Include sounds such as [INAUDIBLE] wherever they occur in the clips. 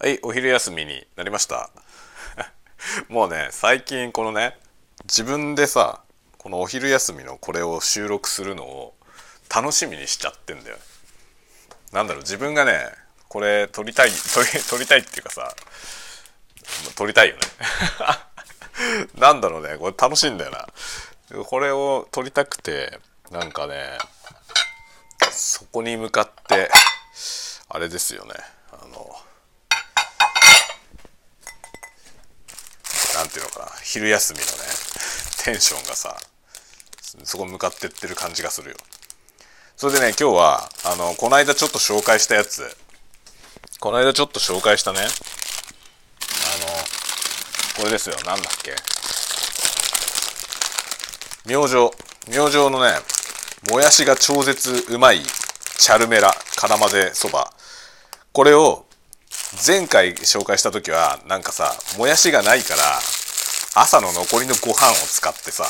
はいお昼休みになりました。[LAUGHS] もうね最近このね自分でさこのお昼休みのこれを収録するのを楽しみにしちゃってんだよ。なんだろう自分がねこれ撮りたい撮り撮りたいっていうかさ撮りたいよね。[LAUGHS] なんだろうねこれ楽しいんだよな。これを撮りたくてなんかねそこに向かってあれですよねあのなんていうのかな。昼休みのねテンションがさそこ向かってってる感じがするよ。それでね今日はあのこの間ちょっと紹介したやつ。この間ちょっと紹介したね。あのこれですよ。なんだっけ。明星。明星のねもやしが超絶うまいチャルメラ辛混ぜそば。これを前回紹介した時はなんかさもやしがないから朝の残りのご飯を使ってさ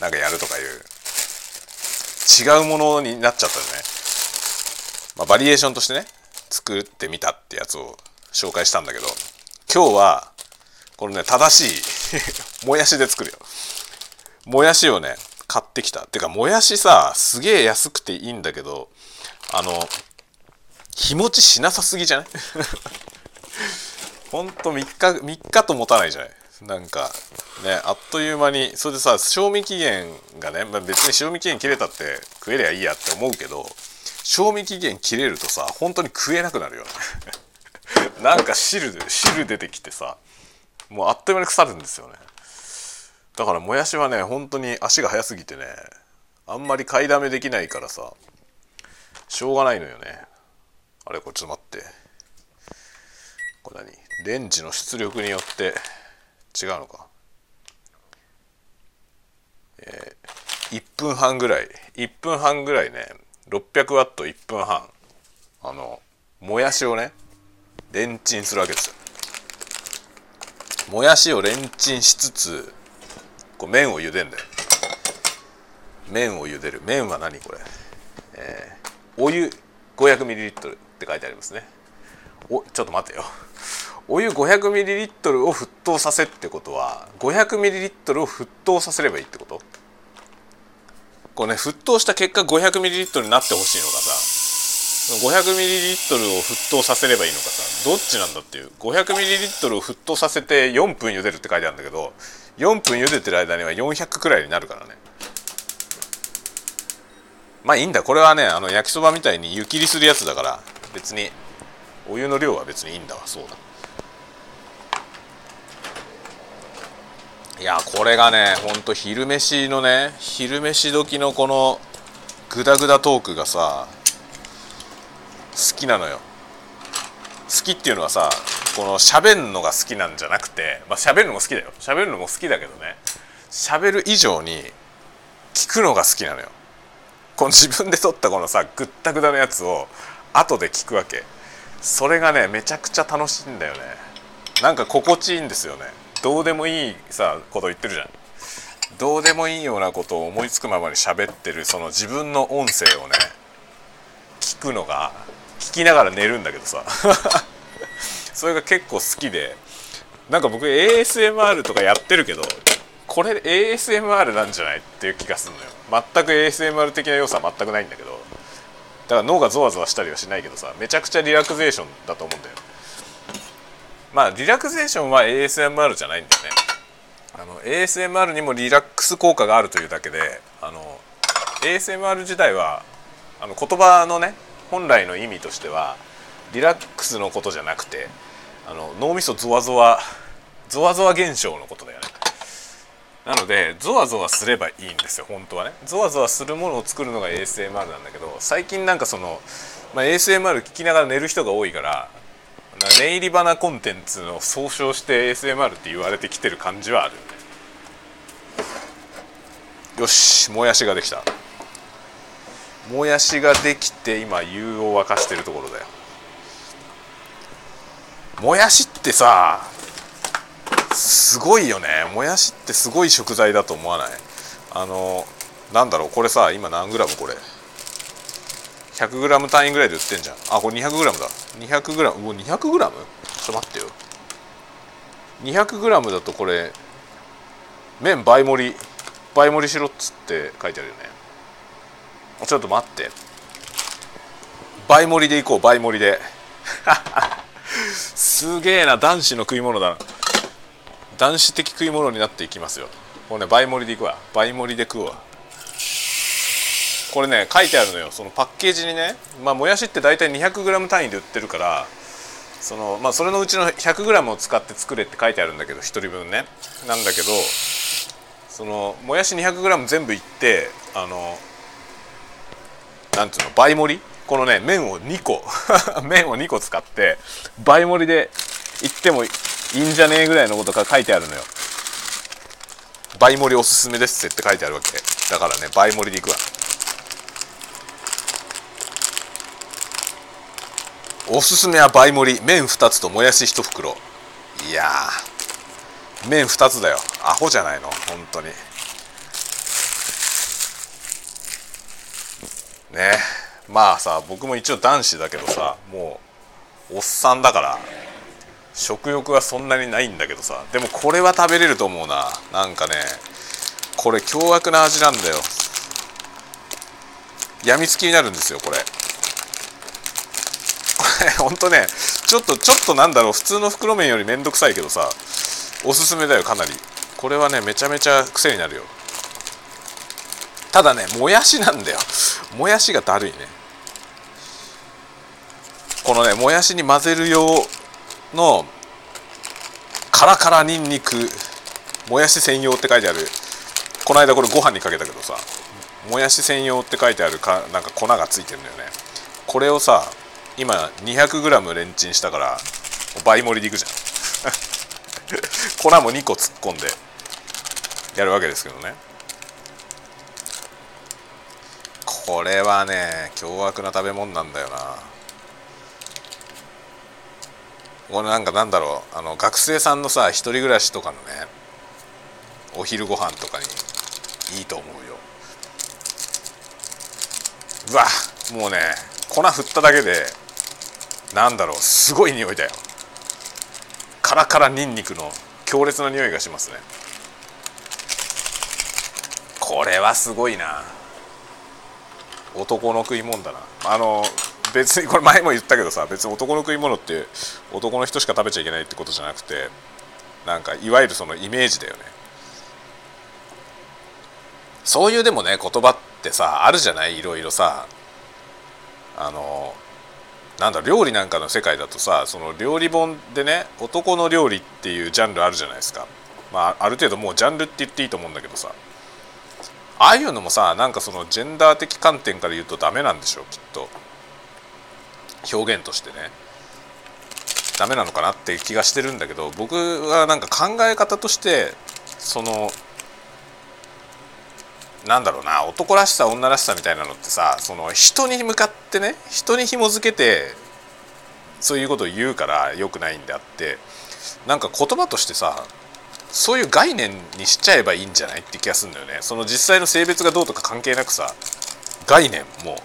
なんかやるとかいう違うものになっちゃったよね、まあ、バリエーションとしてね作ってみたってやつを紹介したんだけど今日はこのね正しい [LAUGHS] もやしで作るよ。もやしをね買ってきた。てかもやしさすげえ安くていいんだけどあの日持ちしなさすぎじゃない？[LAUGHS] ほんと3日3日と持たないじゃない？なんかねあっという間にそれでさ賞味期限がね、まあ、別に賞味期限切れたって食えりゃいいやって思うけど賞味期限切れるとさ本当に食えなくなるよね。[LAUGHS] なんか汁汁出てきてさもうあっという間に腐るんですよね。だからもやしはね本当に足が速すぎてねあんまり買いだめできないからさしょうがないのよね。あれこれちょっと待って。これ何？レンジの出力によって違うのか。えー、1分半ぐらい。1分半ぐらいね600ワット1分半あのもやしをねレンチンするわけですよ。もやしをレンチンしつつこう麺を茹でんだよ。麺を茹でる。麺は何これ、えー、お湯 500ml って書いてありますね。おちょっと待てよ。お湯 500ml を沸騰させってことは 500ml を沸騰させればいいってこと？こうね沸騰した結果 500ml になってほしいのかさ 500ml を沸騰させればいいのかさどっちなんだっていう。500ml を沸騰させて4分茹でるって書いてあるんだけど4分茹でてる間には400くらいになるからね。まあいいんだ。これはねあの焼きそばみたいに湯切りするやつだから別にお湯の量は別にいいんだわ。そうだ。いやこれがねほんと昼飯のね昼飯時のこのグダグダトークがさ好きなのよ。好きっていうのはさこの喋るのが好きなんじゃなくてまあ喋るのも好きだよ。喋るのも好きだけどね喋る以上に聞くのが好きなのよ。この自分で撮ったこのさぐったぐだのやつを後で聞くわけ。それがねめちゃくちゃ楽しいんだよね。なんか心地いいんですよね。どうでもいいさこと言ってるじゃん。どうでもいいようなことを思いつくままに喋ってるその自分の音声をね聞くのが聞きながら寝るんだけどさ。[LAUGHS] それが結構好きでなんか僕 ASMR とかやってるけどこれ ASMR なんじゃないっていう気がするのよ。全く ASMR 的な要素は全くないんだけど。だから脳がゾワゾワしたりはしないけどさめちゃくちゃリラクゼーションだと思うんだよ。まあリラクゼーションは ASMR じゃないんだよね。あの ASMR にもリラックス効果があるというだけであの ASMR 自体はあの言葉のね本来の意味としてはリラックスのことじゃなくてあの脳みそゾワゾワゾワゾワ現象のことだよね。なのでゾワゾワすればいいんですよ本当はね。ゾワゾワするものを作るのが ASMR なんだけど最近なんかその、まあ、ASMR 聞きながら寝る人が多いから寝入り花コンテンツの総称して ASMR って言われてきてる感じはある。よしもやしができた。もやしができて今湯を沸かしてるところだよ。もやしってさすごいよね。もやしってすごい食材だと思わない？あのなんだろうこれさ今何グラムこれ？100g 単位ぐらいで売ってんじゃん。あこれ 200g だ。200g う 200g? ちょっと待ってよ。200g だとこれ麺倍盛り倍盛りしろっつって書いてあるよね。ちょっと待って。倍盛りでいこう倍盛りで。[LAUGHS] すげえな男子の食い物だな。男子的食い物になっていきますよ。これね倍盛りでいくわ。倍盛りで食うわ。これね書いてあるのよ。そのパッケージにね。まあもやしって大体 200g 単位で売ってるからそのまあそれのうちの 100g を使って作れって書いてあるんだけど1人分ね。なんだけどそのもやし 200g 全部いってあのなんていうの倍盛り？このね麺を2個。麺を2 [LAUGHS] 個使って倍盛りでいってもいいんじゃねえぐらいのことが書いてあるのよ。倍盛りおすすめですって書いてあるわけ。だからね倍盛りでいくわ。おすすめは倍盛り麺2つともやし1袋。いや麺2つだよ。アホじゃないの？本当に。ね。まあさ僕も一応男子だけどさもうおっさんだから食欲はそんなにないんだけどさでもこれは食べれると思うな。なんかねこれ凶悪な味なんだよ。やみつきになるんですよこれ。ほんとねちょっとちょっとなんだろう普通の袋麺よりめんどくさいけどさおすすめだよかなり。これはねめちゃめちゃ癖になるよ。ただねもやしなんだよ。もやしがだるいね。このねもやしに混ぜる用のカラカラにんにくもやし専用って書いてある。この間これご飯にかけたけどさもやし専用って書いてあるかなんか粉がついてるんだよね。これをさ今 200g レンチンしたから倍盛りでいくじゃん。[LAUGHS] 粉も2個突っ込んでやるわけですけどね。これはね凶悪な食べ物なんだよな。これなんかなんだろうあの学生さんのさ一人暮らしとかのねお昼ご飯とかにいいと思うよ。うわもうね粉振っただけでなんだろうすごい匂いだよ。カラカラニンニクの強烈な匂いがしますね。これはすごいな。男の食い物だな。あの別にこれ前も言ったけどさ別に男の食い物って男の人しか食べちゃいけないってことじゃなくてなんかいわゆるそのイメージだよね。そういうでもね言葉ってさあるじゃない？いろいろさ。あのなんだ料理なんかの世界だとさその料理本でね男の料理っていうジャンルあるじゃないですか。まあある程度もうジャンルって言っていいと思うんだけどさ。ああいうのもさなんかそのジェンダー的観点から言うとダメなんでしょうきっと。表現としてね。ダメなのかなって気がしてるんだけど僕はなんか考え方としてそのなんだろうな男らしさ女らしさみたいなのってさその人に向かってね人に紐付けてそういうことを言うからよくないんであってなんか言葉としてさそういう概念にしちゃえばいいんじゃないって気がするんだよね。その実際の性別がどうとか関係なくさ概念も。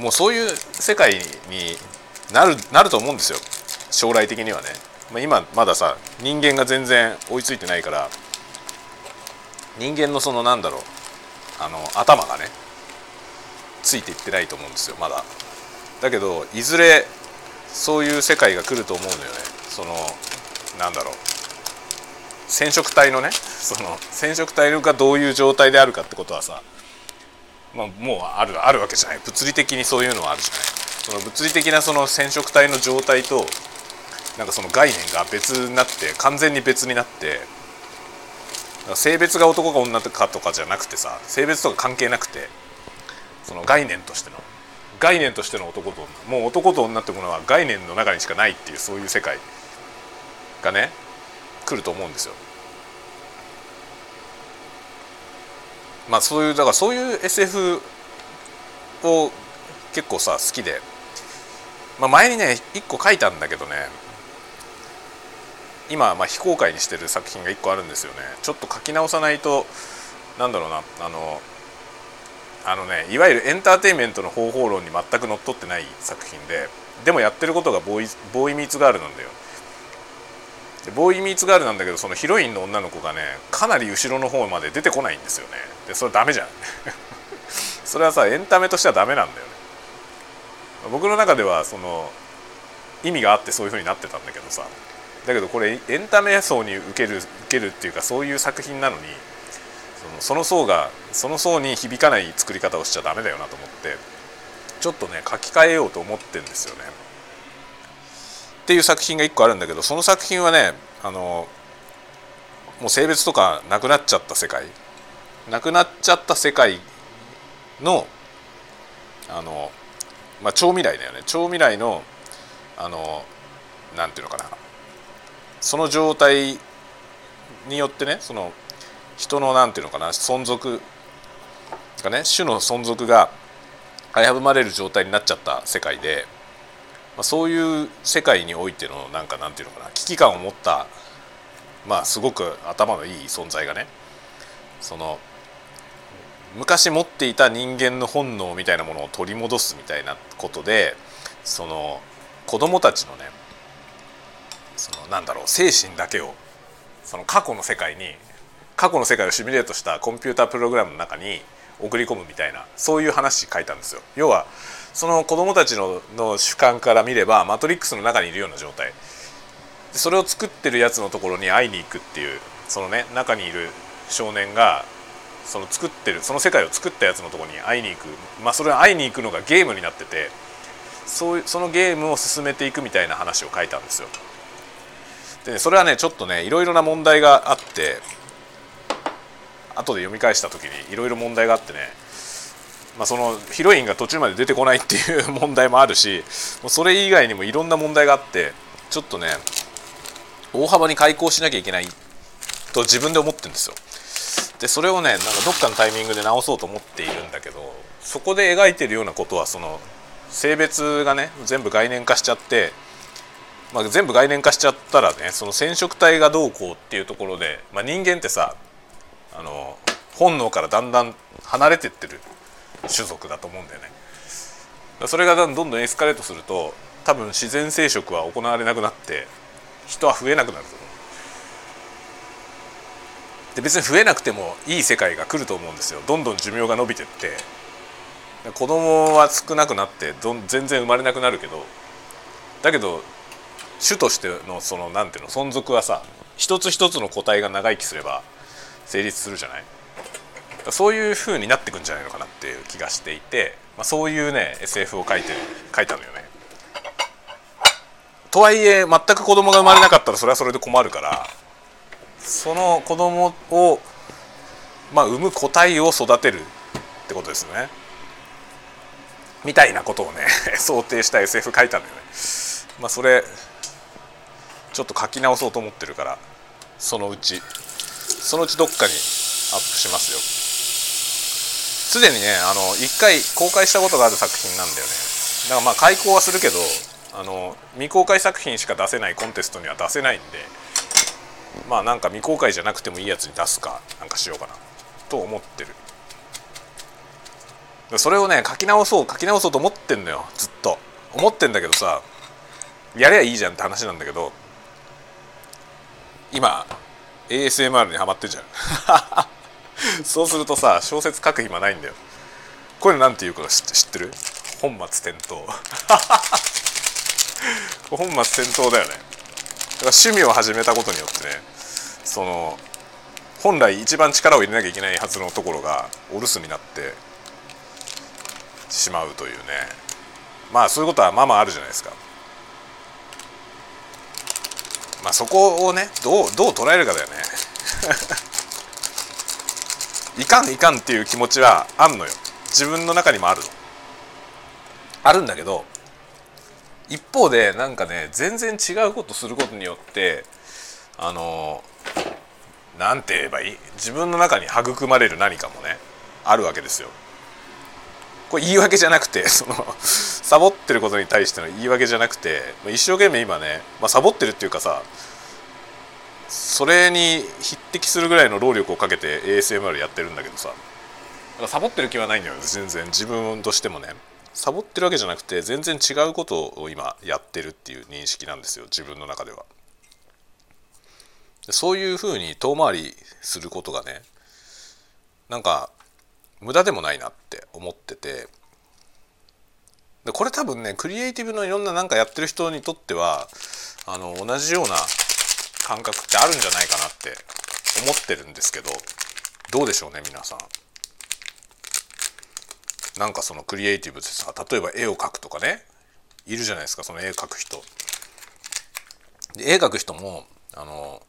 もうそういう世界になるなると思うんですよ。将来的にはね、まあ、今まださ人間が全然追いついてないから人間のそのなんだろうあの頭がねついていってないと思うんですよまだ。だけどいずれそういう世界が来ると思うのよね。そのなんだろう。染色体のねその染色体がどういう状態であるかってことはさ、まあ、もうあるあるわけじゃない。物理的にそういうのはあるじゃない。その物理的なその染色体の状態となんかその概念が別になって完全に別になって性別が男か女かとかじゃなくてさ性別とか関係なくてその概念としての概念としての男と女。もう男と女ってものは概念の中にしかないっていうそういう世界がね来ると思うんですよ。まあそういうだからそういう SF を結構さ好きで、まあ、前にね一個書いたんだけどね。今ま非公開にしてる作品が1個あるんですよね。ちょっと書き直さないとなんだろうな。あのあのねいわゆるエンターテインメントの方法論に全くのっとってない作品ででもやってることがボーイボーイミーツガールなんだよ。でボーイミーツガールなんだけどそのヒロインの女の子がねかなり後ろの方まで出てこないんですよね。でそれダメじゃん。[LAUGHS] それはさエンタメとしてはダメなんだよね。僕の中ではその意味があってそういう風になってたんだけどさ。だけどこれエンタメ層に受ける受けるっていうかそういう作品なのにその層がその層に響かない作り方をしちゃダメだよなと思ってちょっとね書き換えようと思ってんですよね。っていう作品が1個あるんだけどその作品はねあのもう性別とかなくなっちゃった世界。なくなっちゃった世界のあの、まあ、超未来だよね。超未来のあのなんていうのかな。その状態によってねその人のなんていうのかな存続がね種の存続が危ぶまれる状態になっちゃった世界で、まあ、そういう世界においてのなんかなんていうのかな危機感を持ったまあすごく頭のいい存在がねその昔持っていた人間の本能みたいなものを取り戻すみたいなことでその子供たちのねそのなんだろう精神だけをその過去の世界に過去の世界をシミュレートしたコンピュータープログラムの中に送り込むみたいなそういう話書いたんですよ。要はその子供たちのの主観から見ればマトリックスの中にいるような状態それを作ってるやつのところに会いに行くっていうそのね中にいる少年がその作ってるその世界を作ったやつのとこに会いに行くまあそれは会いに行くのがゲームになっててそうそのゲームを進めていくみたいな話を書いたんですよ。で、ね、それはねちょっとねいろいろな問題があって後で読み返した時にいろいろ問題があってね、まあ、そのヒロインが途中まで出てこないっていう問題もあるしもうそれ以外にもいろんな問題があってちょっとね大幅に開講しなきゃいけないと自分で思ってるんですよ。でそれをねなんかどっかのタイミングで直そうと思っているんだけどそこで描いてるようなことはその性別がね全部概念化しちゃって、まあ、全部概念化しちゃったらねその染色体がどうこうっていうところで、まあ、人間ってさあの本能からだんだん離れてってる種族だと思うんだよね。それがどんどんエスカレートすると多分自然生殖は行われなくなって人は増えなくなると思う。で別に増えなくてもいい世界が来ると思うんですよどんどん寿命が伸びてって子供は少なくなってどん全然生まれなくなるけどだけど種としてのそのなんていうの存続はさ一つ一つの個体が長生きすれば成立するじゃない？そういう風になってくんじゃないのかなっていう気がしていて、まあ、そういうね SF を書いて書いたのよね。とはいえ全く子供が生まれなかったらそれはそれで困るからその子供をまあ産む個体を育てるってことですよね。みたいなことをね想定した SF 書いたんだよね。まあそれちょっと書き直そうと思ってるからそのうちそのうちどっかにアップしますよ。すでにねあの1回公開したことがある作品なんだよね。だからまあ開講はするけどあの未公開作品しか出せないコンテストには出せないんでまあなんか未公開じゃなくてもいいやつに出すかなんかしようかなと思ってる。それをね書き直そう書き直そうと思ってんのよずっと思ってんだけどさやりゃいいじゃんって話なんだけど今 ASMR にはまってんじゃん。[LAUGHS] そうするとさ小説書く暇ないんだよ。これなんていうか知ってる？本末転倒。[LAUGHS] 本末転倒だよね。だから趣味を始めたことによってねその本来一番力を入れなきゃいけないはずのところがお留守になってしまうというね。まあそういうことはまあまああるじゃないですか。まあそこをねどうどう捉えるかだよね。[LAUGHS] いかんいかんっていう気持ちはあんのよ自分の中にもあるの。あるんだけど一方でなんかね全然違うことすることによってあのなんて言えばいい？自分の中に育まれる何かもねあるわけですよ。これ言い訳じゃなくて [LAUGHS] そのサボってることに対しての言い訳じゃなくて一生懸命今ね、まあ、サボってるっていうかさそれに匹敵するぐらいの労力をかけて ASMR やってるんだけどさサボってる気はないんだよ全然自分としてもねサボってるわけじゃなくて全然違うことを今やってるっていう認識なんですよ自分の中では。そういうふうに遠回りすることがねなんか無駄でもないなって思っててでこれ多分ねクリエイティブのいろんななんかやってる人にとってはあの同じような感覚ってあるんじゃないかなって思ってるんですけどどうでしょうね皆さん。なんかそのクリエイティブでさ例えば絵を描くとかねいるじゃないですかその絵描く人。で絵描く人もあの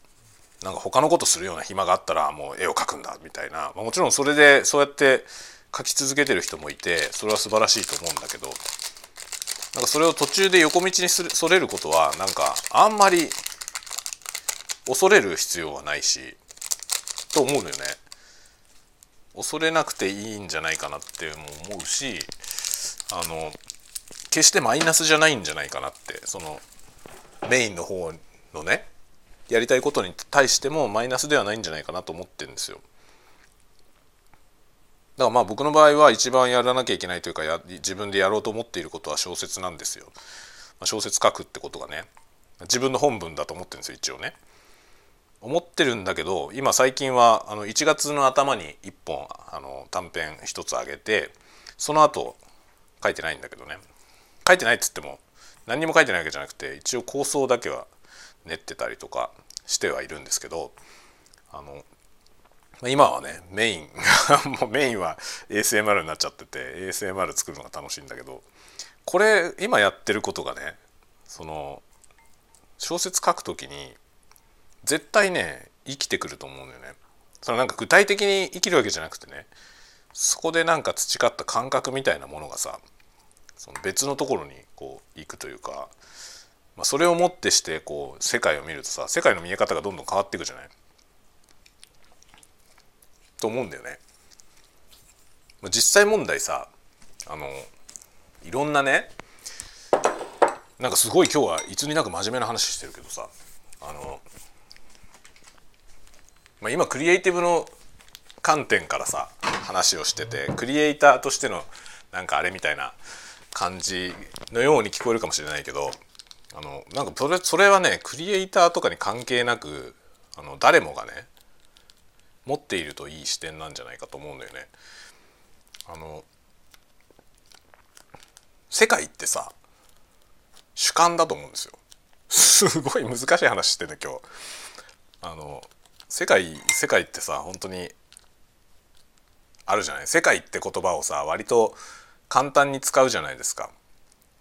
なんか他のことするような暇があったらもう絵を描くんだみたいな、まあ、もちろんそれでそうやって描き続けてる人もいてそれは素晴らしいと思うんだけどなんかそれを途中で横道にすそれることはなんかあんまり恐れる必要はないしと思うのよね。恐れなくていいんじゃないかなって思うしあの決してマイナスじゃないんじゃないかなってそのメインの方のねやりたいことに対してもマイナスではないんじゃないかなと思ってるんですよ。だからまあ僕の場合は一番やらなきゃいけないというかや自分でやろうと思っていることは小説なんですよ。まあ小説書くってことがね自分の本文だと思ってるんですよ一応ね。思ってるんだけど今最近はあの1月の頭に1本あの短編1つあげてその後書いてないんだけどね書いてないっつっても何にも書いてないわけじゃなくて一応構想だけは練ってたりとかしてはいるんですけどあの今はねメイン [LAUGHS] もうメインは ASMR になっちゃってて ASMR 作るのが楽しいんだけどこれ今やってることがねその小説書くときに絶対ね生きてくると思うんだよね。そのなんか具体的に生きるわけじゃなくてねそこでなんか培った感覚みたいなものがさその別のところにこう行くというか、まあ、それをもってしてこう世界を見るとさ世界の見え方がどんどん変わっていくじゃない？と思うんだよね。実際問題さあのいろんなねなんかすごい今日はいつになく真面目な話してるけどさあの、まあ、今クリエイティブの観点からさ話をしててクリエイターとしてのなんかあれみたいな感じのように聞こえるかもしれないけどあのなんかそれそれはねクリエイターとかに関係なくあの誰もがね持っているといい視点なんじゃないかと思うんだよね。あの世界ってさ主観だと思うんですよ。[LAUGHS] すごい難しい話してんね今日。あの世界世界ってさ本当にあるじゃない？世界って言葉をさ割と簡単に使うじゃないですか。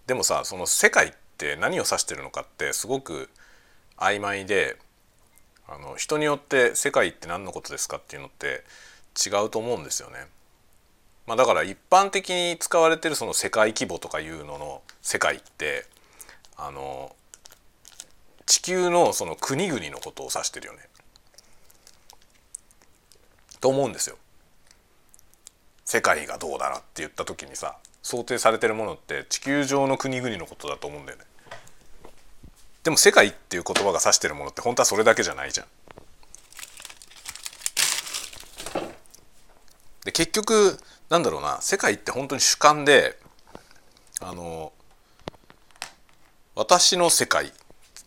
でもさその世界って何を指してるのかってすごく曖昧であの人によって世界って何のことですかっていうのって違うと思うんですよね。まあ、だから一般的に使われてるその世界規模とかいうのの世界ってあの地球のその国々のことを指してるよね。と思うんですよ。世界がどうだなって言った時にさ想定されてるものって地球上の国々のことだと思うんだよね。でも世界っていう言葉が指してるものって本当はそれだけじゃないじゃん。で結局なんだろうな世界って本当に主観であの私の世界っ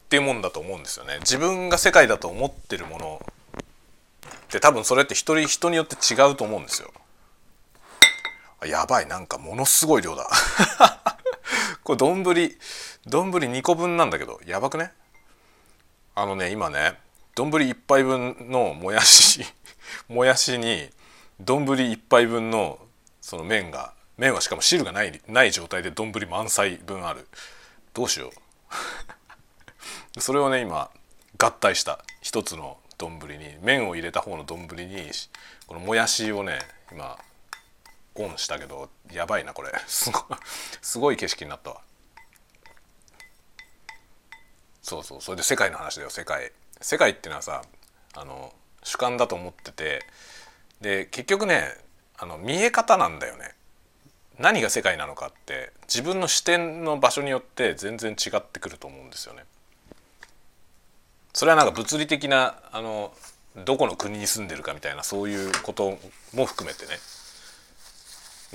ていうもんだと思うんですよね。自分が世界だと思ってるものって多分それって一人人によって違うと思うんですよ。やばいなんかものすごい量だこれ丼丼2個分なんだけどやばくね？あのね今ね丼1杯分のもやし [LAUGHS] もやしに丼1杯分のその麺が麺はしかも汁がないない状態で丼満載分ある。どうしよう。[LAUGHS] それをね今合体した一つの丼に麺を入れた方の丼にこのもやしをね今オンしたけどやばいなこれ。[LAUGHS] すごい。すごい景色になったわ。そうそう。それで世界の話だよ世界。世界っていうのはさあの主観だと思っててで結局ねあの見え方なんだよね。何が世界なのかって自分の視点の場所によって全然違ってくると思うんですよね。それはなんか物理的なあのどこの国に住んでるかみたいなそういうことも含めてね。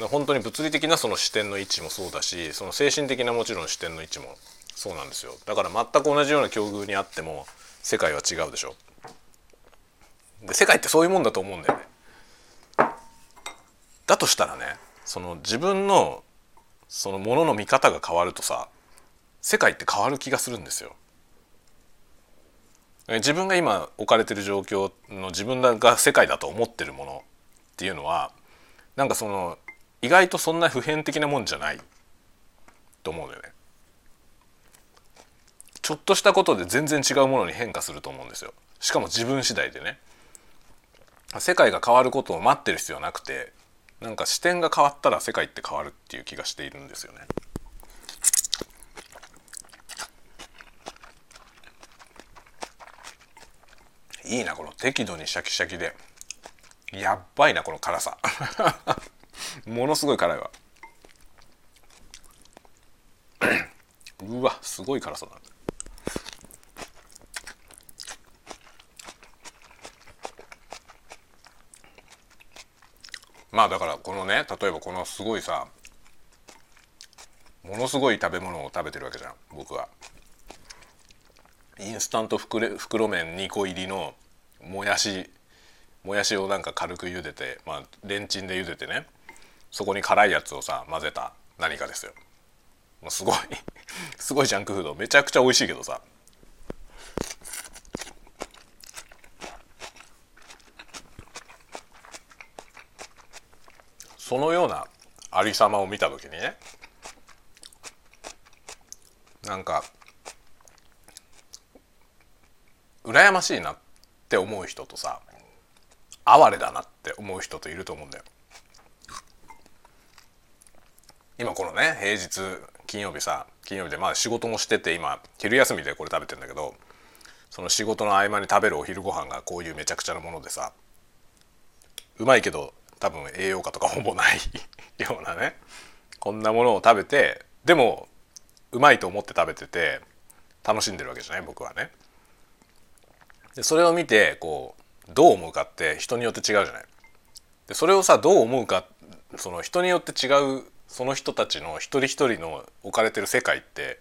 本当に物理的なその視点の位置もそうだしその精神的なもちろん視点の位置もそうなんですよ。だから全く同じような境遇にあっても世界は違うでしょ。で世界ってそういうもんだと思うんだよね。だとしたらねその自分のそのものの見方が変わるとさ世界って変わる気がするんですよ。自分が今置かれてる状況の自分が世界だと思ってるものっていうのはなんかその意外とそんな普遍的なもんじゃないと思うのよね。ちょっとしたことで全然違うものに変化すると思うんですよ。しかも自分次第でね。世界が変わることを待ってる必要はなくてなんか視点が変わったら世界って変わるっていう気がしているんですよね。いいなこの適度にシャキシャキでやっばいなこの辛さものすごい辛いわ。うわすごい辛さだ。まあだからこのね例えばこのすごいさものすごい食べ物を食べてるわけじゃん僕は。インスタント袋麺2個入りのもやしもやしをなんか軽く茹でてまあレンチンで茹でてね。そこに辛いやつをさ混ぜた何かですよもうすごい [LAUGHS] すごいジャンクフードめちゃくちゃ美味しいけどさそのようなありさまを見た時にねなんか羨ましいなって思う人とさ哀れだなって思う人といると思うんだよ。今このね平日金曜日さ金曜日でまあ仕事もしてて今昼休みでこれ食べてんだけどその仕事の合間に食べるお昼ご飯がこういうめちゃくちゃなものでさうまいけど多分栄養価とかほぼない [LAUGHS] ようなねこんなものを食べてでもうまいと思って食べてて楽しんでるわけじゃない僕はね。でそれを見てこうどう思うかって人によって違うじゃない。でそれをさどう思うかその人によって違うその人たちの一人一人の置かれてる世界って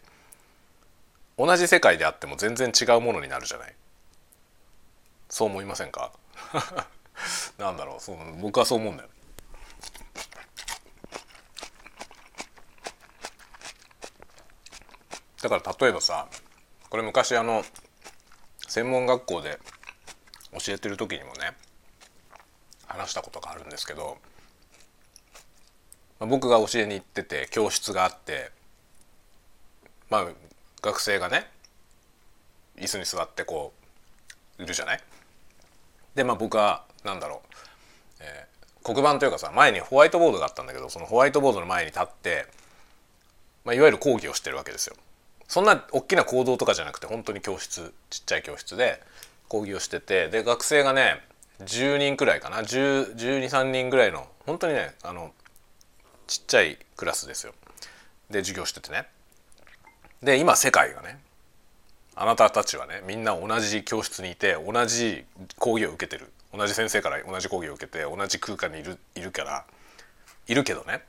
同じ世界であっても全然違うものになるじゃない？そう思いませんか？[LAUGHS] なんだろう？その僕はそう思うんだよ。だから例えばさこれ昔あの専門学校で教えてる時にもね話したことがあるんですけど僕が教えに行ってて教室があってまあ学生がね椅子に座ってこういるじゃない？でまあ僕は何だろう、えー、黒板というかさ前にホワイトボードがあったんだけどそのホワイトボードの前に立って、まあ、いわゆる講義をしてるわけですよ。そんな大きな行動とかじゃなくて本当に教室ちっちゃい教室で講義をしててで学生がね10人くらいかな？123人ぐらいの本当にねあのちっちゃいクラスですよ。で授業しててね。で今世界がねあなたたちはねみんな同じ教室にいて同じ講義を受けてる同じ先生から同じ講義を受けて同じ空間にいるいるからいるけどね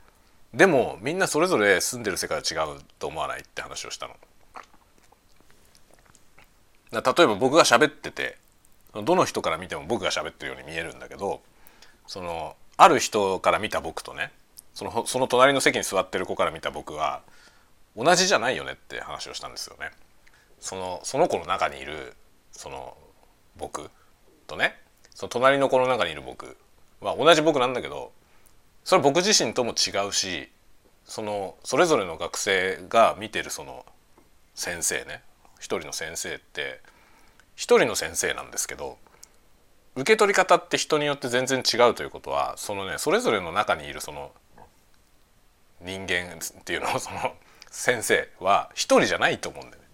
でもみんなそれぞれ住んでる世界は違うと思わないって話をしたの。例えば僕が喋っててどの人から見ても僕が喋ってるように見えるんだけどそのある人から見た僕とねそのその隣の席に座ってる子から見た僕は同じじゃないよねって話をしたんですよね。そのその子の中にいるその僕とねその隣の子の中にいる僕は同じ僕なんだけどそれ僕自身とも違うしそのそれぞれの学生が見てるその先生ね一人の先生って一人の先生なんですけど受け取り方って人によって全然違うということはそのねそれぞれの中にいるその人間っていうのをその先生は一人じゃないと思うんだよね。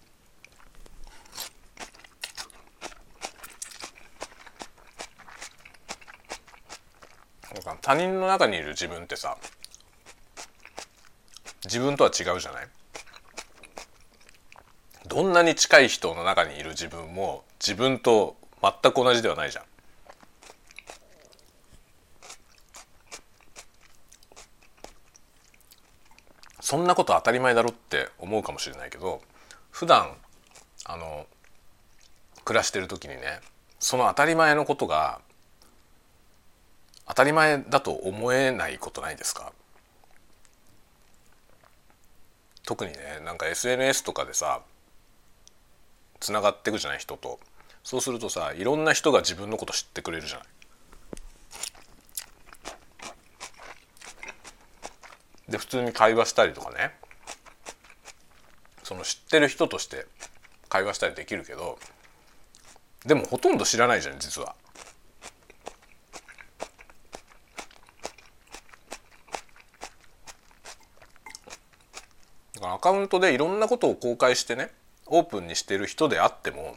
他人の中にいる自分ってさ自分とは違うじゃない？どんなに近い人の中にいる自分も自分と全く同じではないじゃん。そんなこと当たり前だろって思うかもしれないけど普段あの暮らしてる時にねその当たり前のことが当たり前だと思えないことないですか？特にねなんか SNS とかでさつながっていくじゃない人とそうするとさいろんな人が自分のこと知ってくれるじゃない。で普通に会話したりとかねその知ってる人として会話したりできるけどでもほとんど知らないじゃん実は。アカウントでいろんなことを公開してねオープンにしてる人であっても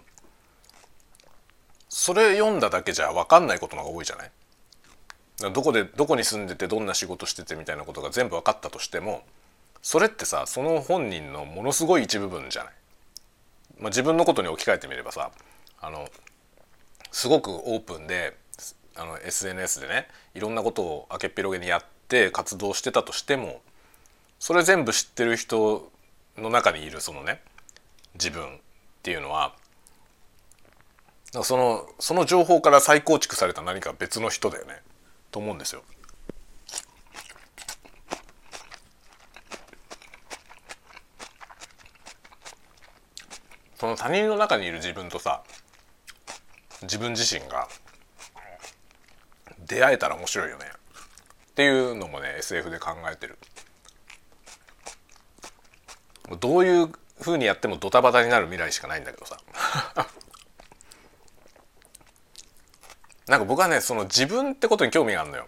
それ読んだだけじゃ分かんないことの方が多いじゃない？どこでどこに住んでてどんな仕事しててみたいなことが全部分かったとしてもそれってさその本人のものすごい一部分じゃない。まあ、自分のことに置き換えてみればさあのすごくオープンであの SNS でねいろんなことを明けっぴろげにやって活動してたとしてもそれ全部知ってる人の中にいるそのね自分っていうのはそのその情報から再構築された何か別の人だよねと思うんですよ。その他人の中にいる自分とさ自分自身が出会えたら面白いよね。っていうのもね SF で考えてる。どういうふうにやってもドタバタになる未来しかないんだけどさ。なんか僕はねその自分ってことに興味があるのよ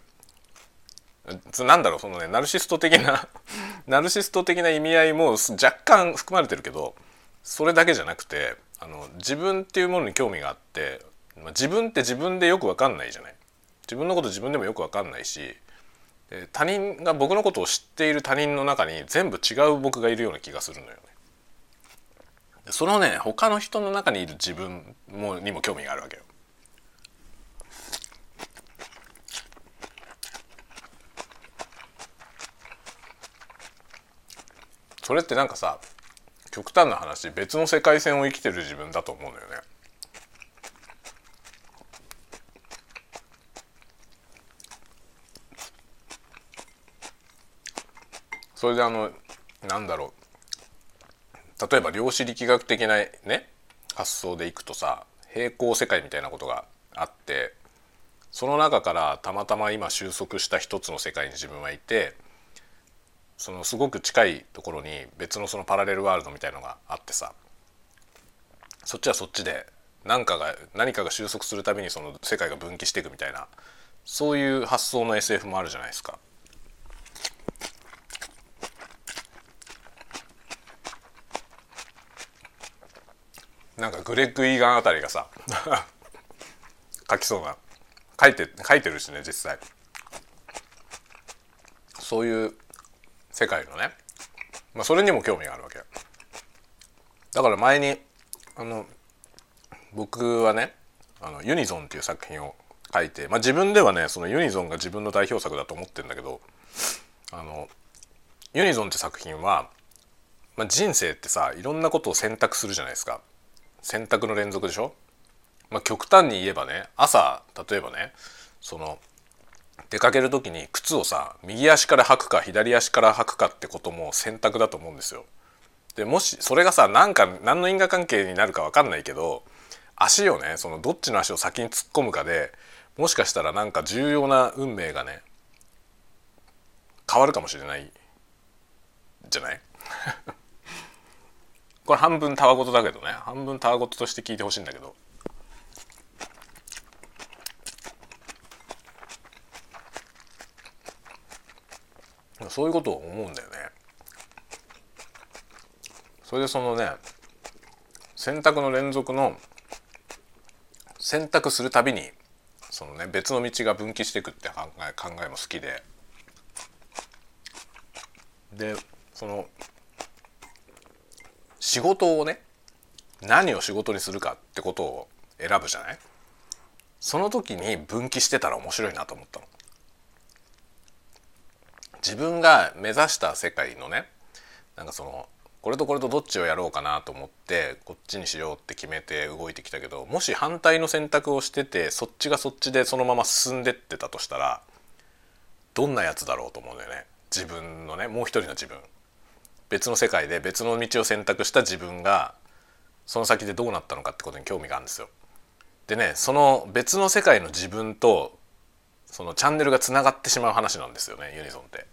なんだろうそのねナルシスト的な [LAUGHS] ナルシスト的な意味合いも若干含まれてるけどそれだけじゃなくてあの自分っていうものに興味があって、まあ、自分って自分でよく分かんないじゃない自分のこと自分でもよく分かんないし他人が僕のことを知っている他人の中に全部違う僕がいるような気がするのよね。そのね他の人の中にいる自分もにも興味があるわけよ。それってなんかさ極端な話別の世界線を生きてる自分だと思うのよね。それであのなんだろう例えば量子力学的なね発想でいくとさ平行世界みたいなことがあってその中からたまたま今収束した一つの世界に自分はいてそのすごく近いところに別のそのパラレルワールドみたいのがあってさそっちはそっちで何かが何かが収束するたびにその世界が分岐していくみたいなそういう発想の SF もあるじゃないですか。なんかグレッグ・イーガンあたりがさ書きそうな書いて書いてるしね実際そういう世界のね、まあ、それにも興味があるわけ。だから前にあの僕はねあのユニゾンっていう作品を書いて、まあ、自分ではねそのユニゾンが自分の代表作だと思ってるんだけどあのユニゾンって作品は、まあ、人生ってさいろんなことを選択するじゃないですか。選択の連続でしょ、まあ、極端に言えばね朝例えばねその出かける時に靴をさ右足から履くか左足から履くかってことも選択だと思うんですよ。でもしそれがさ何か何の因果関係になるか分かんないけど足をねそのどっちの足を先に突っ込むかでもしかしたらなんか重要な運命がね変わるかもしれない。じゃない？[LAUGHS] これ半分たわごとだけどね半分たわごととして聞いてほしいんだけど。そういうことを思うんだよね。それでそのね選択の連続の選択するたびにそのね別の道が分岐していくって考え考えも好きででその仕事をね何を仕事にするかってことを選ぶじゃない？その時に分岐してたら面白いなと思ったの。自分が目指した世界のねなんかそのこれとこれとどっちをやろうかなと思ってこっちにしようって決めて動いてきたけどもし反対の選択をしててそっちがそっちでそのまま進んでってたとしたらどんなやつだろうと思うんだよね自分のねもう一人の自分別の世界で別の道を選択した自分がその先でどうなったのかってことに興味があるんですよ。でねその別の世界の自分とそのチャンネルがつながってしまう話なんですよねユニゾンって。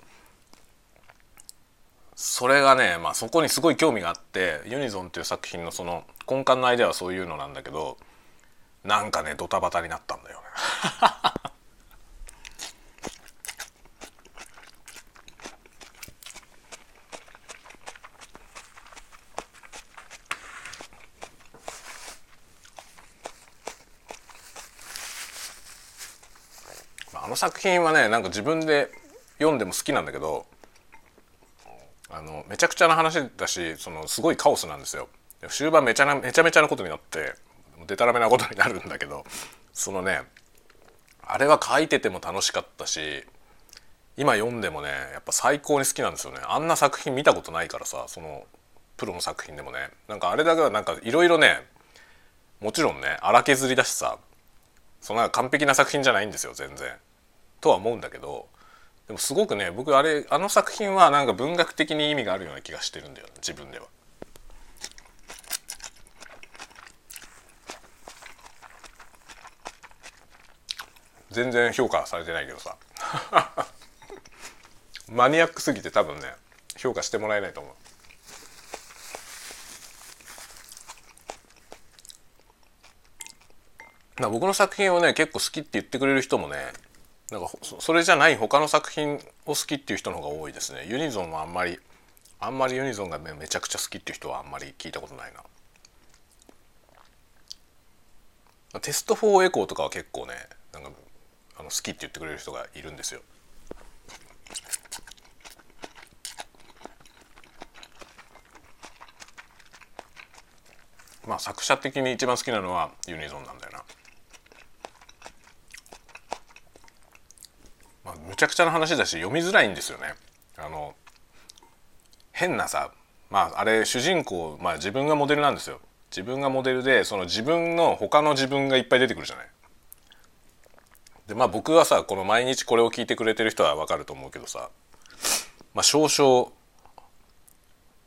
それがね、まあ、そこにすごい興味があってユニゾンっていう作品のその根幹のアイデアはそういうのなんだけどなんかねドタバタになったんだよね。[LAUGHS] あの作品はねなんか自分で読んでも好きなんだけどのめちゃくちゃな話だしそのすごいカオスなんですよ。終盤めちゃなめちゃめちゃなことになってでたらめなことになるんだけどそのねあれは書いてても楽しかったし今読んでもねやっぱ最高に好きなんですよねあんな作品見たことないからさそのプロの作品でもねなんかあれだけはなんかいろいろねもちろんね荒削りだしさそんな完璧な作品じゃないんですよ全然。とは思うんだけどでもすごくね僕あれあの作品はなんか文学的に意味があるような気がしてるんだよ自分では。全然評価されてないけどさ [LAUGHS] マニアックすぎて多分ね評価してもらえないと思う。僕の作品をね結構好きって言ってくれる人もねなんかそれじゃない他の作品を好きっていう人の方が多いですね。ユニゾンはあんまりあんまりユニゾンがめちゃくちゃ好きっていう人はあんまり聞いたことないな。テスト4エコーとかは結構ねなんかあの好きって言ってくれる人がいるんですよ。まあ作者的に一番好きなのはユニゾンなんだよなまあ、むちゃくちゃな話だし読みづらいんですよね。あの変なさまああれ主人公、まあ、自分がモデルなんですよ。自分がモデルでその自分の他の自分がいっぱい出てくるじゃない。でまあ僕はさこの毎日これを聞いてくれてる人は分かると思うけどさ、まあ、少々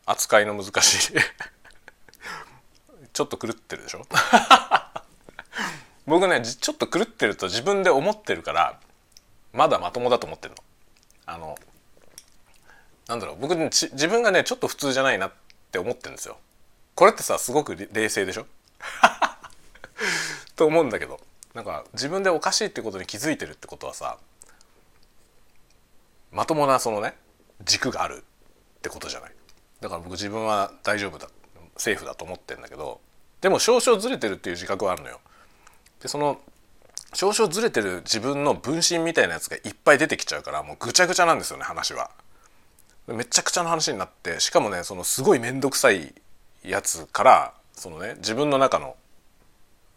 扱いの難しい [LAUGHS] ちょっと狂ってるでしょ？[LAUGHS] 僕ねちょっと狂ってると自分で思ってるからまだまともだと思ってるの。あのなんだろう僕自分がねちょっと普通じゃないなって思ってるんですよ。これってさすごく冷静でしょ？[LAUGHS] と思うんだけどなんか自分でおかしいってことに気づいてるってことはさまともなそのね軸があるってことじゃない？だから僕自分は大丈夫だセーフだと思ってんだけどでも少々ずれてるっていう自覚はあるのよ。でその少々ずれてる自分の分身みたいなやつがいっぱい出てきちゃうからもうぐちゃぐちゃなんですよね話は。めちゃくちゃな話になってしかもねそのすごい面倒くさいやつからそのね自分の中の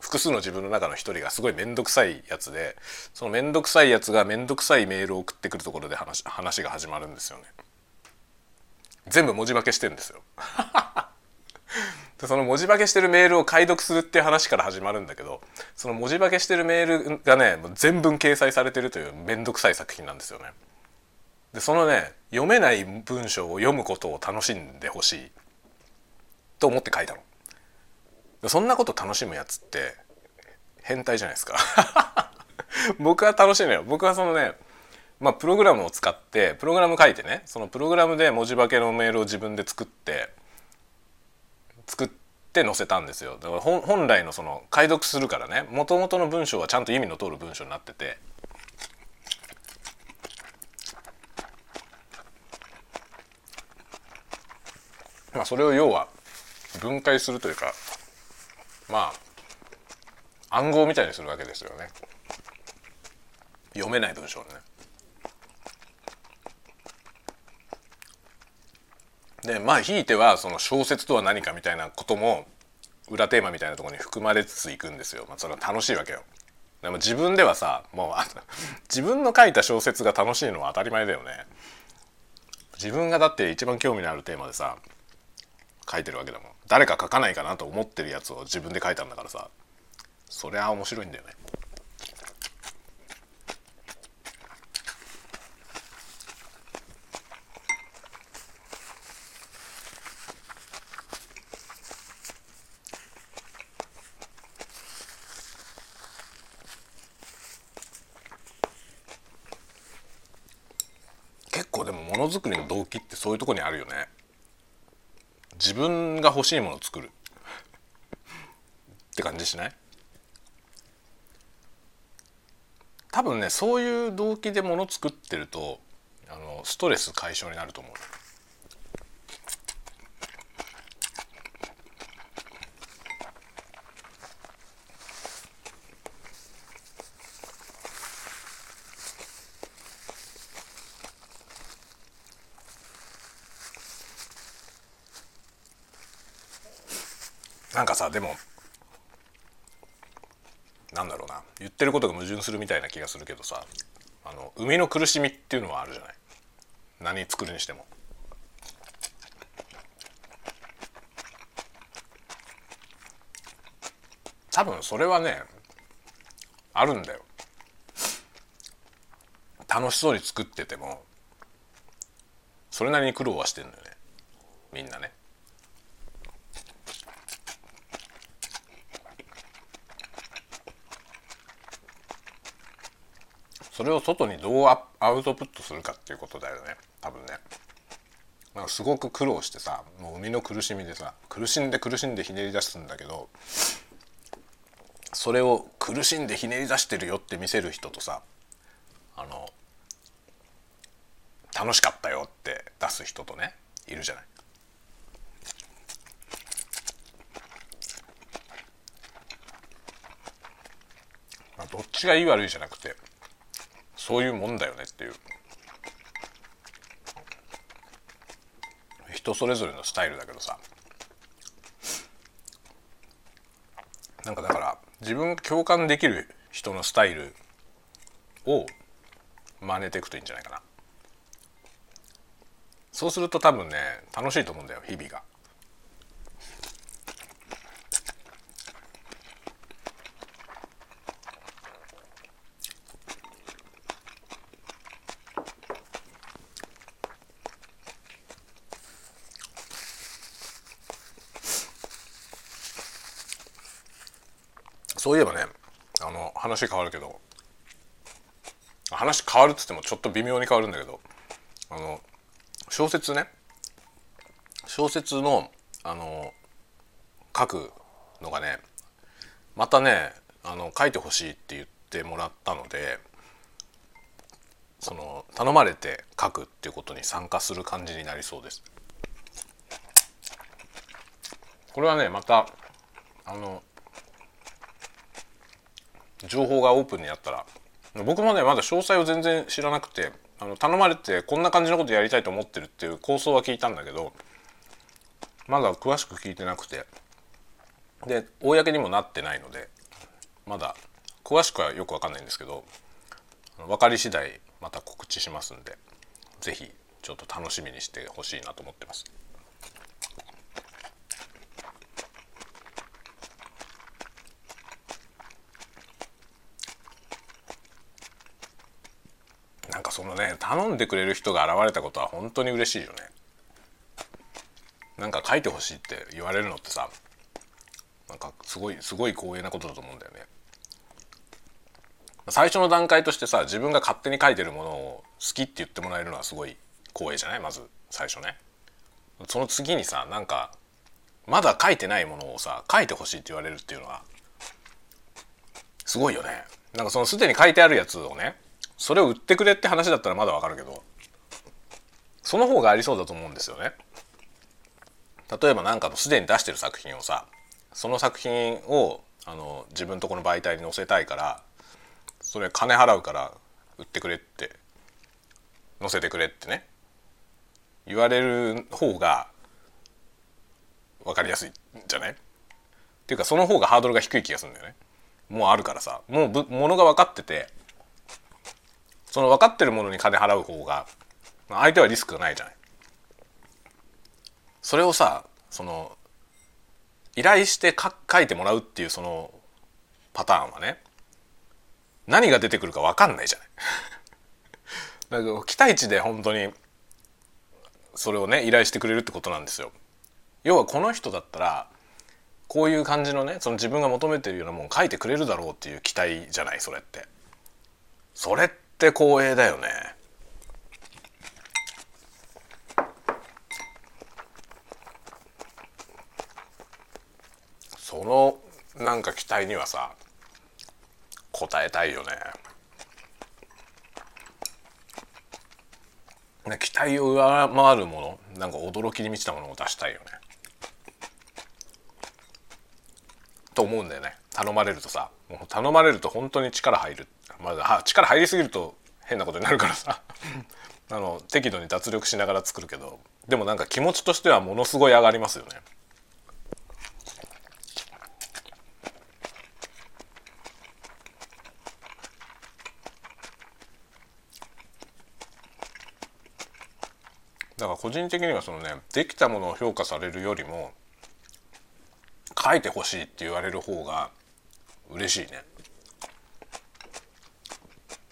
複数の自分の中の一人がすごい面倒くさいやつでその面倒くさいやつが面倒くさいメールを送ってくるところで話話が始まるんですよね。全部文字化けしてるんですよ。でその文字化けしてるメールを解読するっていう話から始まるんだけどその文字化けしてるメールがね全文掲載されてるという面倒くさい作品なんですよね。でそのね読めない文章を読むことを楽しんでほしいと思って書いたの。そんなこと楽しむやつって変態じゃないですか [LAUGHS] 僕は楽しいのよ。僕はそのねまあプログラムを使ってプログラム書いてねそのプログラムで文字化けのメールを自分で作って作って載せたんですよ。だから本来のその解読するからね。もともとの文章はちゃんと意味の通る文章になってて。まあそれを要は分解するというかまあ暗号みたいにするわけですよね。読めない文章ね。でまあひいてはその小説とは何かみたいなことも裏テーマみたいなとこに含まれつついくんですよ。まあ、それは楽しいわけよ。でも自分ではさもう [LAUGHS] 自分の書いた小説が楽しいのは当たり前だよね。自分がだって一番興味のあるテーマでさ書いてるわけだもん誰か書かないかなと思ってるやつを自分で書いたんだからさそりゃ面白いんだよね結構でものづくりの動機ってそういうとこにあるよね。自分が欲しいものを作る。って感じしない？多分ねそういう動機でもの作ってるとあのストレス解消になると思う。さでもなんだろうな言ってることが矛盾するみたいな気がするけどさあの生みの苦しみっていうのはあるじゃない何作るにしても。多分それはねあるんだよ。楽しそうに作っててもそれなりに苦労はしてんだよねみんなね。それを外にどうアウトプットするかっていうことだよね多分ねなんかすごく苦労してさもう生みの苦しみでさ苦しんで苦しんでひねり出すんだけどそれを苦しんでひねり出してるよって見せる人とさあの楽しかったよって出す人とねいるじゃない。まあ、どっちがいい悪いじゃなくてそういうもんだよねっていう。人それぞれのスタイルだけどさ。なんかだから自分が共感できる人のスタイルを真似ていくといいんじゃないかな。そうすると多分ね楽しいと思うんだよ日々が。そういえばねあの話変わるけど話変わるっつってもちょっと微妙に変わるんだけどあの小説ね小説のあの書くのがねまたねあの書いてほしいって言ってもらったのでその頼まれて書くっていうことに参加する感じになりそうです。これはねまたあの情報がオープンになったら僕もねまだ詳細を全然知らなくてあの頼まれてこんな感じのことやりたいと思ってるっていう構想は聞いたんだけどまだ詳しく聞いてなくてで公にもなってないのでまだ詳しくはよく分かんないんですけど分かり次第また告知しますんで是非ちょっと楽しみにしてほしいなと思ってます。そのね頼んでくれる人が現れたことは本当に嬉しいよね。なんか書いてほしいって言われるのってさなんかすごいすごい光栄なことだと思うんだよね。最初の段階としてさ自分が勝手に書いてるものを好きって言ってもらえるのはすごい光栄じゃない？まず最初ね。その次にさなんかまだ書いてないものをさ書いてほしいって言われるっていうのはすごいよね。なんかそのすでに書いてあるやつをねそれを売ってくれって話だったらまだわかるけどその方がありそうだと思うんですよね。例えば何かのすでに出してる作品をさその作品をあの自分とこの媒体に載せたいからそれ金払うから売ってくれって載せてくれってね言われる方が分かりやすいんじゃない？っていうかその方がハードルが低い気がするんだよね。もうあるからさもうものが分かっててその分かってるものに金払う方が相手はリスクがないじゃない。それをさその依頼して書いてもらうっていうそのパターンはね何が出てくるか分かんないじゃない。[LAUGHS] だから期待値で本当にそれをね依頼してくれるってことなんですよ。要はこの人だったらこういう感じのねその自分が求めてるようなもん書いてくれるだろうっていう期待じゃないそれって。それってって光栄だよね。そのなんか期待にはさ応えたいよね。期待を上回るものなんか驚きに満ちたものを出したいよね。と思うんだよね。頼まれるとさ頼まれると本当に力入る、まあ、力入りすぎると変なことになるからさ。[LAUGHS] あの適度に脱力しながら作るけどでもなんか気持ちとしてはものすごい上がりますよね。だから個人的にはそのねできたものを評価されるよりも書いてほしいって言われる方が嬉しいね。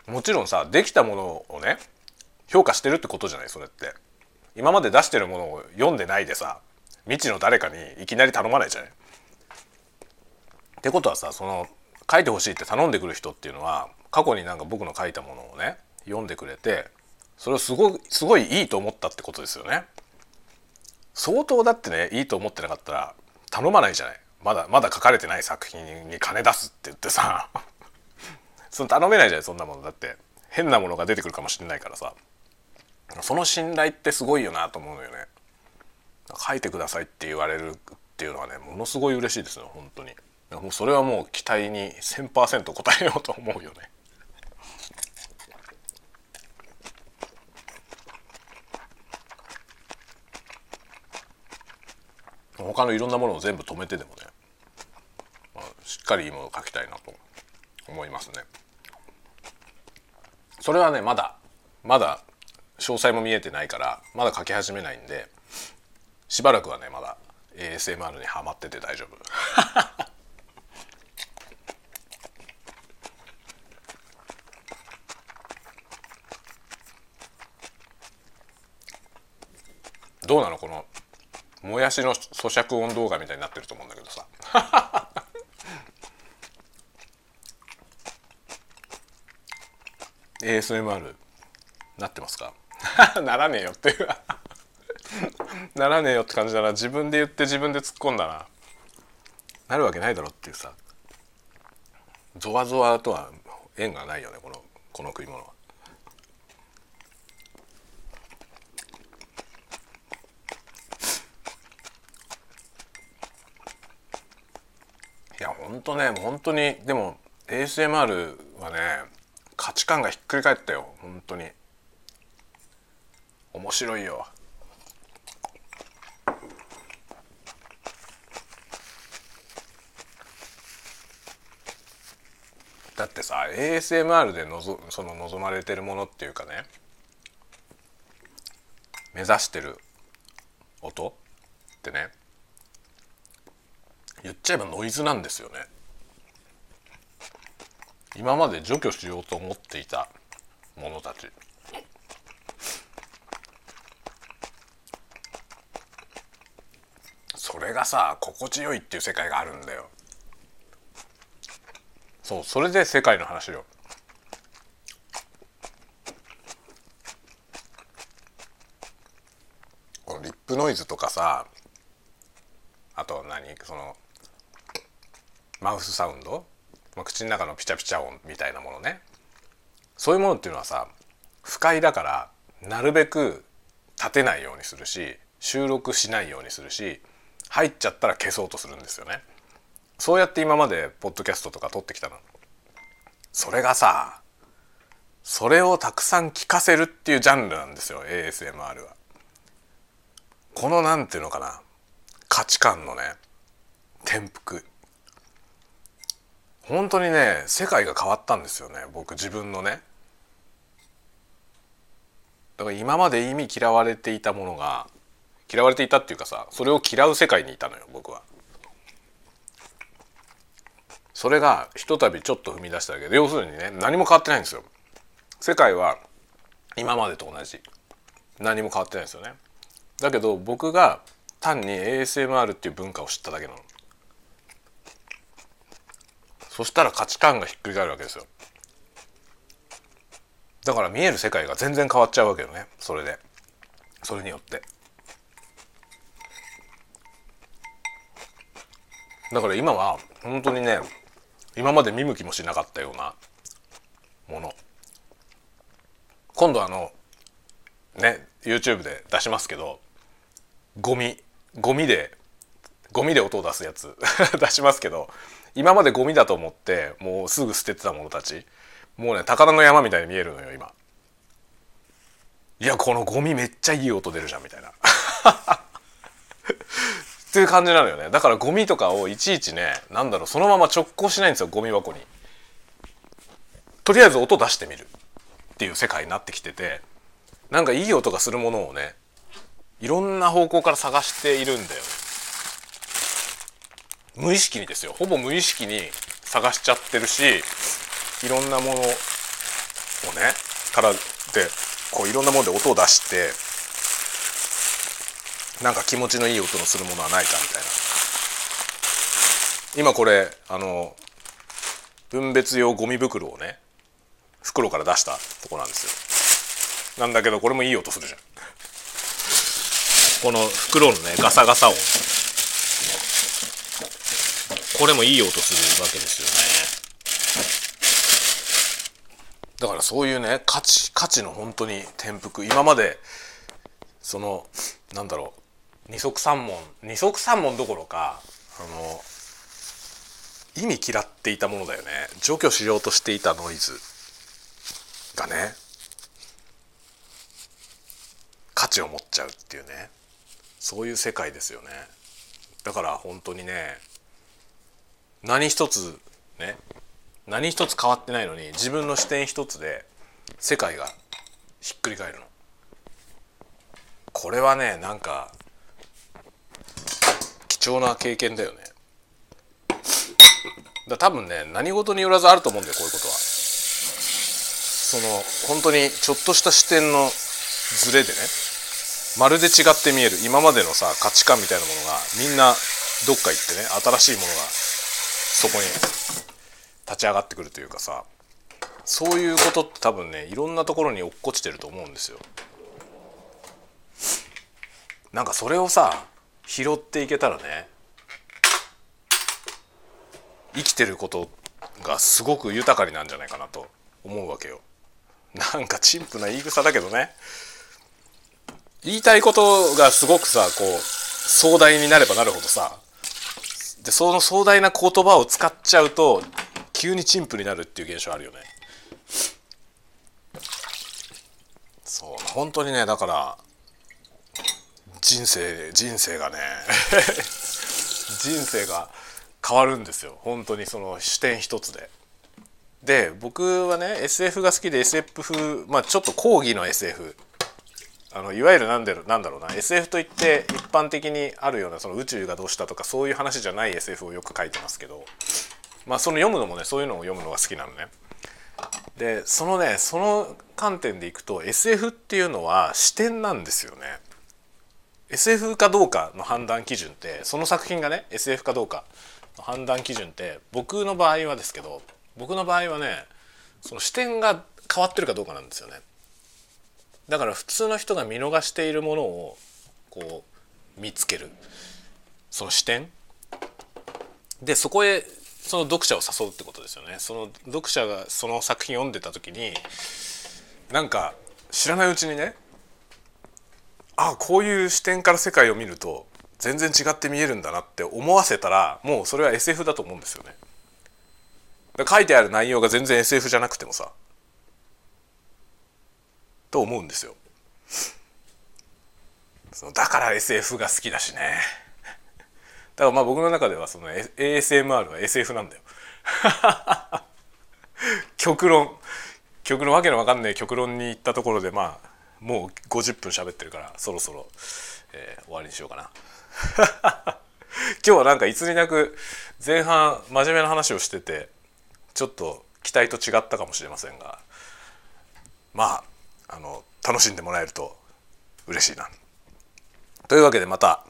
もちろんさできたものをね評価してるってことじゃないそれって。今まで出してるものを読んでないでさ未知の誰かにいきなり頼まないじゃない。ってことはさその書いてほしいって頼んでくる人っていうのは過去になんか僕の書いたものをね読んでくれてそれをすごすごいいいと思ったってことですよね。相当だってねいいと思ってなかったら頼まないじゃない。まだまだ書かれてない作品に金出すって言ってさ。その頼めないじゃないそんなもの。だって変なものが出てくるかもしれないからさ。その信頼ってすごいよなと思うのよね。書いてくださいって言われるっていうのはねものすごい嬉しいですよ本当に。もうそれはもう期待に1000%応えようと思うよね。他のいろんなものを全部止めてでもね、まあ、しっかりいいものを書きたいなと思いますね。それはねまだまだ詳細も見えてないからまだ書き始めないんでしばらくはねまだ ASMR にはまってて大丈夫。[LAUGHS] どうなのこのもやしの咀嚼音動画みたいになってると思うんだけどさ [LAUGHS] ASMR なってますか？[LAUGHS] ならねえよっていう。[LAUGHS] ならねえよって感じだな。自分で言って自分で突っ込んだな。なるわけないだろっていうさ。ゾワゾワとは縁がないよねこのこの食い物は。いや本当ね本当にでも ASMR はね価値観がひっくり返ったよ。本当に。面白いよ。だってさ ASMR でのぞその望まれてるものっていうかね。目指してる音ってね。言っちゃえばノイズなんですよね。今まで除去しようと思っていたものたち。それがさ心地よいっていう世界があるんだよ。そうそれで世界の話よ。このリップノイズとかさあと何？そのマウスサウンド、まあ、口の中のピチャピチャ音みたいなものね。そういうものっていうのはさ不快だからなるべく立てないようにするし収録しないようにするし入っちゃったら消そうとするんですよね。そうやって今までポッドキャストとか撮ってきたの。それがさそれをたくさん聞かせるっていうジャンルなんですよ ASMR は。この何ていうのかな価値観のね転覆。本当にね世界が変わったんですよね僕自分のねだから今まで意味嫌われていたものが嫌われていたっていうかさそれを嫌う世界にいたのよ僕は。それがひとたびちょっと踏み出しただけで要するにね何も変わってないんですよ。世界は今までと同じ何も変わってないですよね。だけど僕が単に ASMR っていう文化を知っただけなの。そしたら価値観がひっくり返るわけですよ。だから見える世界が全然変わっちゃうわけよね。それで。それによって。だから今は本当にね今まで見向きもしなかったようなもの。今度あのね YouTube で出しますけどゴミゴミでゴミで音を出すやつ [LAUGHS] 出しますけど今までゴミだと思ってもうすぐ捨ててたものたち。もうね宝の山みたいに見えるのよ今。いやこのゴミめっちゃいい音出るじゃんみたいな。[LAUGHS] っていう感じなのよね。だからゴミとかをいちいちねなんだろうそのまま直行しないんですよゴミ箱に。とりあえず音出してみる。っていう世界になってきてて。なんかいい音がするものをねいろんな方向から探しているんだよ無意識にですよ。ほぼ無意識に探しちゃってるしいろんなものをねからでこういろんなもので音を出してなんか気持ちのいい音のするものはないかみたいな。今これあの分別用ゴミ袋をね袋から出したとこなんですよ。なんだけどこれもいい音するじゃん。この袋のねガサガサ音。これもいい音するわけですよね。だからそういうね価値価値の本当に転覆。今までそのなんだろう二足三門二足三門どころかあの意味嫌っていたものだよね。除去しようとしていたノイズがね価値を持っちゃうっていうね。そういう世界ですよね。だから本当にね何一つね何一つ変わってないのに自分の視点一つで世界がひっくり返るの。これはねなんか貴重な経験だよね。だ多分ね何事によらずあると思うんだよこういうことは。その本当にちょっとした視点のズレでねまるで違って見える今までのさ価値観みたいなものがみんなどっか行ってね新しいものがそこに立ち上がってくるというかさそういうことって多分ねいろんなところに落っこちてると思うんですよ。なんかそれをさ拾っていけたらね生きてることがすごく豊かになんじゃないかなと思うわけよ。なんか陳腐な言い草だけどね言いたいことがすごくさこう壮大になればなるほどさでその壮大な言葉を使っちゃうと急に陳腐になるっていう現象あるよねそう本当にねだから人生人生がね [LAUGHS] 人生が変わるんですよ本当にその視点一つで。で僕はね SF が好きで SF 風まあちょっと講義の SF あのいわゆるなんでなんだろうな SF といって一般的にあるようなその宇宙がどうしたとかそういう話じゃない SF をよく書いてますけどまあその読むのもねそういうのを読むのが好きなのね。でそのねその観点でいくと SF っていうのは視点なんですよね。SF かどうかの判断基準ってその作品がね SF かどうかの判断基準って僕の場合はですけど僕の場合はねその視点が変わってるかどうかなんですよね。だから普通の人が見逃しているものをこう見つける。その視点。でそこへその読者を誘うってことですよね。その読者がその作品読んでた時になんか知らないうちにねあこういう視点から世界を見ると全然違って見えるんだなって思わせたらもうそれは SF だと思うんですよね。書いてある内容が全然 SF じゃなくてもさと思うんですよ。だから SF が好きだしね。だからまあ僕の中ではその ASMR は SF なんだよ [LAUGHS] 極論極論わけのわかんない極論に行ったところでまあもう50分喋ってるからそろそろ、えー、終わりにしようかな [LAUGHS] 今日はなんかいつになく前半真面目な話をしててちょっと期待と違ったかもしれませんがまああの楽しんでもらえると嬉しいな。というわけでまた、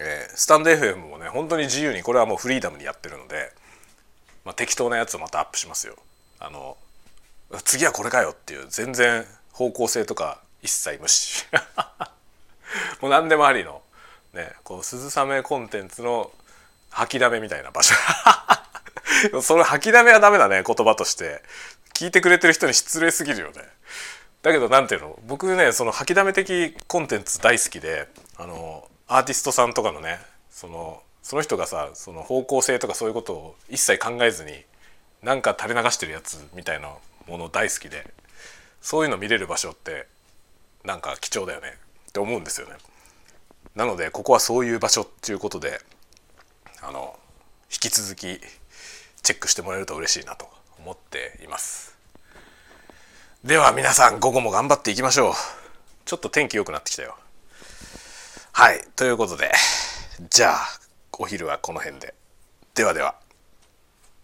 えー、スタンド FM もね本当に自由にこれはもうフリーダムにやってるので、まあ、適当なやつをまたアップしますよ。あの次はこれかよっていう全然方向性とか一切無視 [LAUGHS] もう何でもありのねこう鈴雨コンテンツの吐きだめみたいな場所 [LAUGHS] それ吐きだめはダメだね言葉として聞いてくれてる人に失礼すぎるよねだけど何ていうの？僕ねその吐きだめ的コンテンツ大好きであのアーティストさんとかのねそのその人がさその方向性とかそういうことを一切考えずになんか垂れ流してるやつみたいなもの大好きでそういうの見れる場所ってなんか貴重だよねって思うんですよね。なのでここはそういう場所っていうことであの引き続きチェックしてもらえると嬉しいなと思っていますでは皆さん午後も頑張っていきましょう。ちょっと天気良くなってきたよ。はいということでじゃあお昼はこの辺で。ではでは。